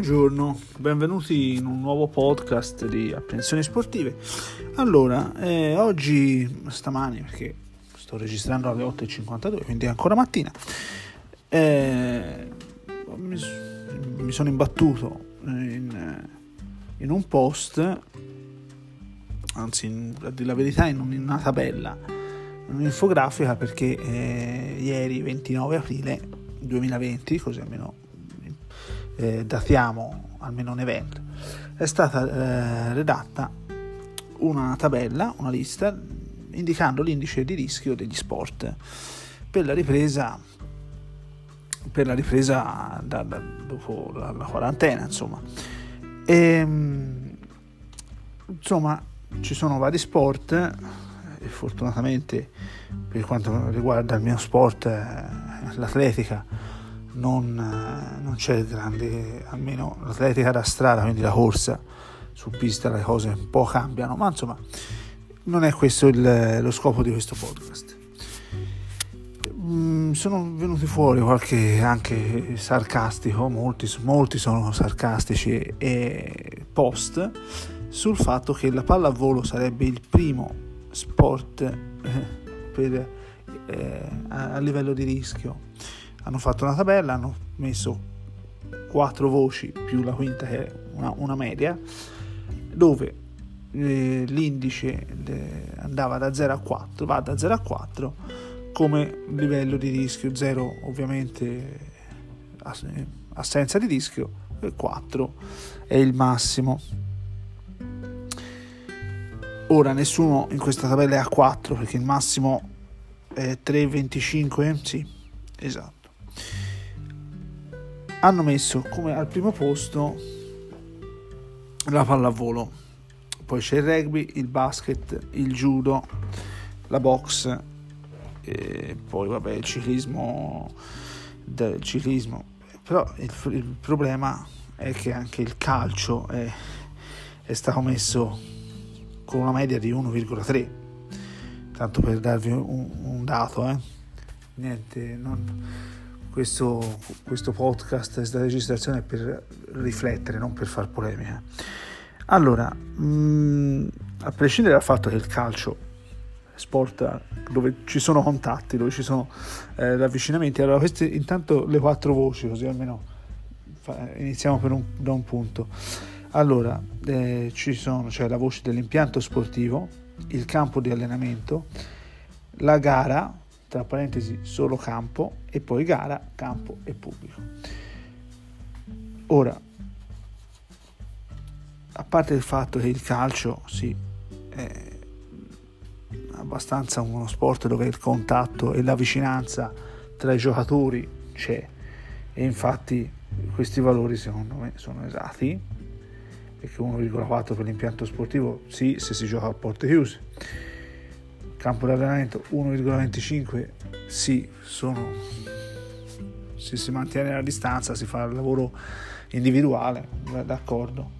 Buongiorno, benvenuti in un nuovo podcast di apprensioni sportive. Allora, eh, oggi, stamani, perché sto registrando alle 8.52, quindi è ancora mattina, eh, mi, mi, sono imbattuto in, in un post, anzi, in, a dire la verità, in, in una tabella, un'infografica perché eh, ieri, 29 aprile 2020, così almeno eh, datiamo almeno un evento, è stata eh, redatta una tabella, una lista indicando l'indice di rischio degli sport per la ripresa per la ripresa da, da, dopo la, la, quarantena insomma. E, ehm, insomma ci sono vari sport e fortunatamente per quanto riguarda il mio sport eh, l'atletica non, eh, non c'è grande, almeno l'atletica da strada, quindi la corsa su pista le cose un po' cambiano, ma insomma non è questo il, lo scopo di questo podcast. Mm, sono venuti fuori qualche anche sarcastico, molti, molti sono sarcastici e post sul fatto che la pallavolo sarebbe il primo sport eh, per, eh, a, a livello di rischio hanno fatto una tabella, hanno messo quattro voci più la quinta che è una, una media, dove eh, l'indice eh, andava da 0 a 4, va da 0 a 4 come livello di rischio, 0 ovviamente ass- assenza di rischio e 4 è il massimo. Ora nessuno in questa tabella è a 4 perché il massimo è 3,25, sì, esatto hanno messo come al primo posto la pallavolo, poi c'è il rugby, il basket, il judo, la box, e poi vabbè il ciclismo, del ciclismo. Però il, il, problema è che anche il calcio è, è stato messo con una media di 1,3, tanto per darvi un, un dato, eh. niente, non questo, questo podcast, questa registrazione per riflettere, non per far polemica. Allora, mh, mm, a prescindere dal fatto che il calcio sport dove ci sono contatti, dove ci sono eh, ravvicinamenti, allora queste intanto le quattro voci, così almeno fa, iniziamo un, da un punto. Allora, eh, ci sono, cioè la voce dell'impianto sportivo, il campo di allenamento, la gara, tra parentesi solo campo e poi gara, campo e pubblico. Ora, a parte il fatto che il calcio sì, è abbastanza uno sport dove il contatto e la vicinanza tra i giocatori c'è e infatti questi valori secondo me sono esatti perché 1,4 per l'impianto sportivo sì se si gioca a porte chiuse campo di allenamento 1,25 sì, sono se si mantiene la distanza si fa il lavoro individuale, d'accordo.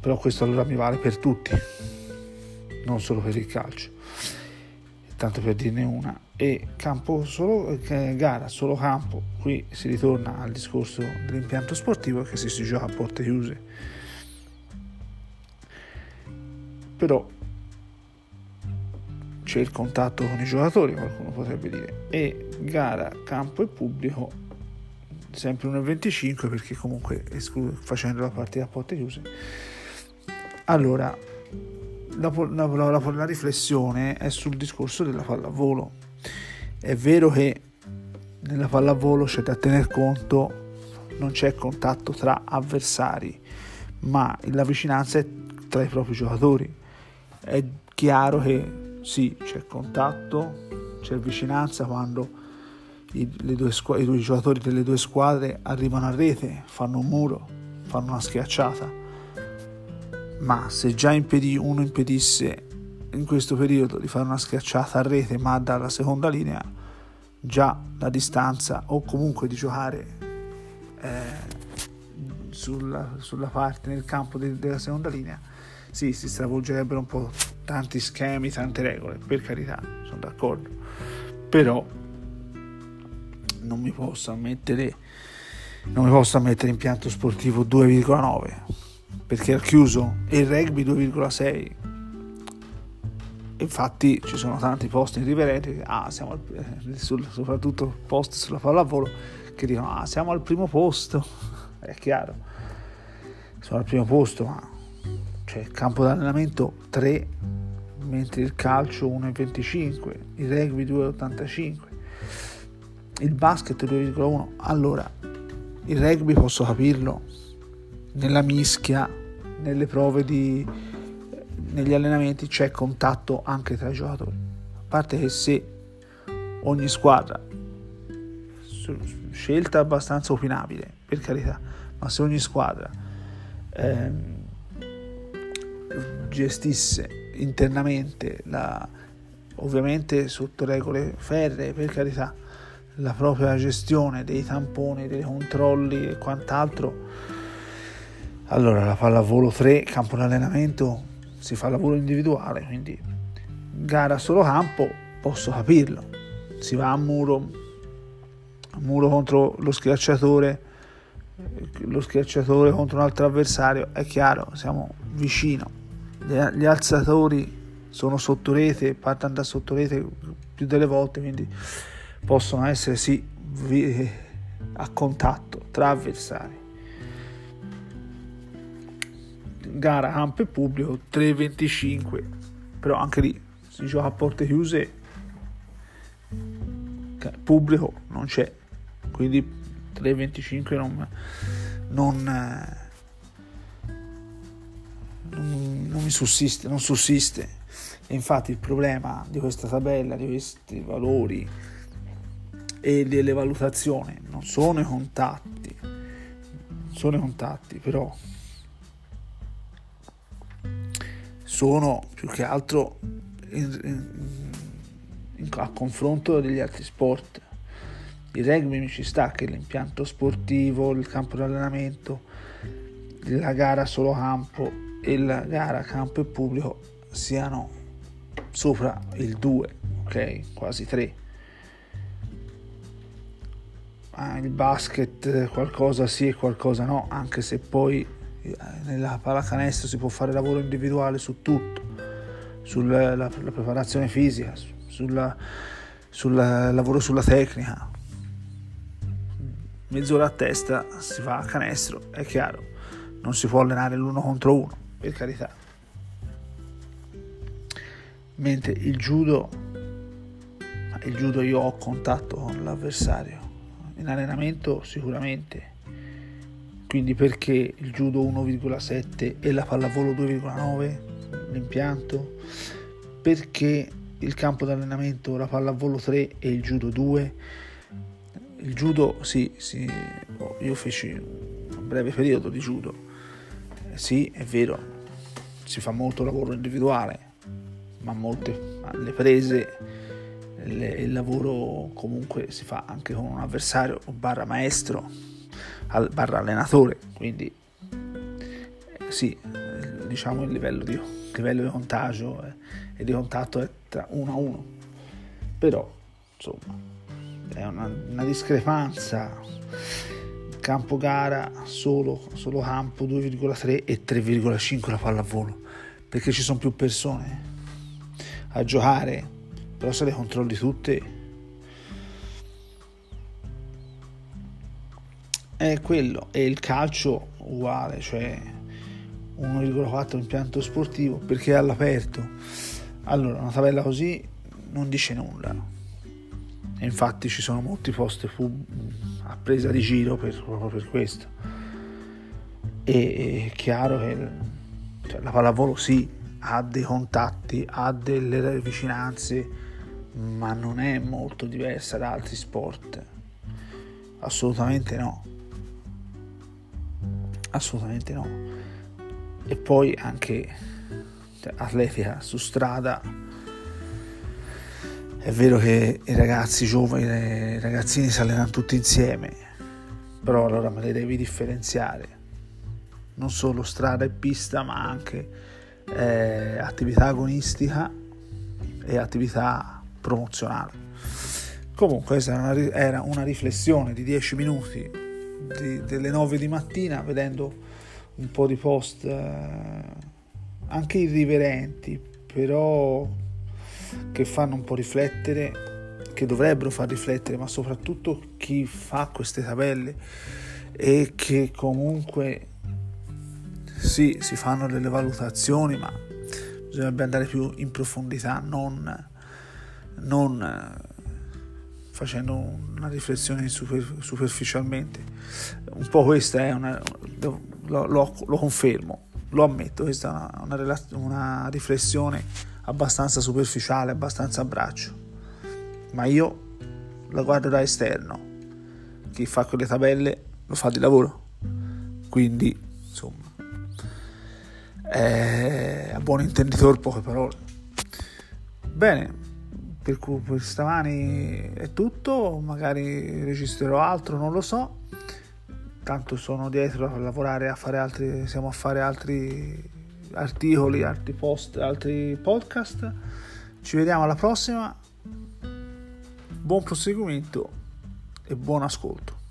Però questo allora mi vale per tutti, non solo per il calcio. Tanto per dirne una. E campo solo eh, gara, solo campo. Qui si ritorna al discorso dell'impianto sportivo che si, si gioca a porte chiuse. Però c'è il contatto con i giocatori, qualcuno potrebbe dire, e gara, campo e pubblico sempre 1,25 perché comunque escludo, facendo la partita a porte chiuse. Allora, la, la, la, la riflessione è sul discorso della pallavolo. È vero che nella pallavolo c'è da tener conto, non c'è contatto tra avversari, ma la vicinanza è tra i propri giocatori. È chiaro che sì, c'è contatto, c'è vicinanza quando i, due i due giocatori delle due squadre arrivano a rete, fanno un muro, fanno una schiacciata. Ma se già impedì, uno impedisse in questo periodo di fare una schiacciata a rete, ma dalla seconda linea, già la distanza o comunque di giocare eh, sulla, sulla, parte nel campo de- della seconda linea, sì, si stravolgerebbero un po' tanti schemi, tante regole, per carità, sono d'accordo, però non mi posso ammettere non mi posso mettere impianto sportivo 2,9 perché è chiuso e il rugby 2,6 infatti ci sono tanti posti in riverenti ah, siamo al, eh, sul, soprattutto post sulla pallavolo che dicono ah siamo al primo posto. È chiaro. Sono al primo posto ma cioè campo d'allenamento 3 mentre il calcio 1,25 il rugby 2,85 il basket 2,1 allora il rugby posso capirlo nella mischia nelle prove di negli allenamenti c'è contatto anche tra i giocatori. A parte che se ogni squadra scelta abbastanza opinabile per carità ma se ogni squadra ehm, gestisse internamente la, ovviamente sotto regole ferree per carità la propria gestione dei tamponi, dei controlli e quant'altro, allora la pallavolo 3, campo di allenamento, si fa lavoro individuale, quindi gara solo campo, posso capirlo. Si va a muro, a muro contro lo schiacciatore, lo schiacciatore contro un altro avversario, è chiaro, siamo vicino. Gli alzatori sono sotto rete, partono da sotto rete più delle volte, quindi possono essere sì a contatto tra avversari. Gara campo e pubblico 3-25, però anche lì si gioca a porte chiuse, pubblico non c'è, quindi 3-25 non, non, non, non sussiste, non sussiste. E infatti il problema di questa tabella, di questi valori, e delle valutazioni, non sono i contatti, sono i contatti, però sono più che altro in, in, in, a confronto degli altri sport. Il rugby mi ci sta che l'impianto sportivo, il campo di allenamento, la gara solo campo e la gara campo e pubblico siano sopra il 2, ok? Quasi 3 ah, il basket qualcosa sì e qualcosa no, anche se poi eh, nella pallacanestro si può fare lavoro individuale su tutto, sulla la, la preparazione fisica, sul lavoro sulla tecnica. Mezz'ora a testa si fa a canestro, è chiaro, non si può allenare l'uno contro uno, per carità. Mentre il judo, il judo io ho contatto con l'avversario in allenamento sicuramente. Quindi perché il judo 1,7 e la pallavolo 2,9 l'impianto? Perché il campo d'allenamento la pallavolo 3 e il judo 2? Il judo sì, sì io feci un breve periodo di judo. Eh, sì, è vero, si fa molto lavoro individuale, ma molte le prese il lavoro comunque si fa anche con un avversario barra maestro barra allenatore quindi eh, sì diciamo il livello di, il livello di contagio e di contatto è tra uno a uno. Però insomma è una, una discrepanza campo gara solo, solo campo 2,3 e 3,5 la pallavolo. Perché ci sono più persone a giocare però se le controlli tutte. È quello e il calcio uguale cioè 1,4 impianto sportivo perché è all'aperto. Allora una tabella così non dice nulla. E infatti ci sono molti posti a presa di giro per, proprio per questo e è chiaro che cioè, la pallavolo sì ha dei contatti ha delle vicinanze ma non è molto diversa da altri sport. Assolutamente no. Assolutamente no. E poi anche cioè, atletica su strada. È vero che i ragazzi giovani, i ragazzini si allenano tutti insieme, però allora me le devi differenziare. Non solo strada e pista, ma anche eh, attività agonistica e attività promozionale. Comunque questa era una, riflessione di 10 minuti di, delle 9 di mattina vedendo un po' di post eh, anche irriverenti, però che fanno un po' riflettere, che dovrebbero far riflettere, ma soprattutto chi fa queste tabelle e che comunque sì, si fanno delle valutazioni, ma bisognerebbe andare più in profondità, non, non eh, facendo una riflessione super, superficialmente. Un po' questa è una, lo, lo, lo confermo, lo ammetto, questa è una, una, una riflessione abbastanza superficiale, abbastanza a braccio, ma io la guardo da esterno. Chi fa quelle tabelle lo fa di lavoro, quindi insomma, eh, a buon intenditore poche parole. Bene, per, per stamani è tutto, magari registrerò altro, non lo so. Tanto sono dietro a lavorare, a fare altri, siamo a fare altri articoli, altri post, altri podcast. Ci vediamo alla prossima. Buon proseguimento e buon ascolto.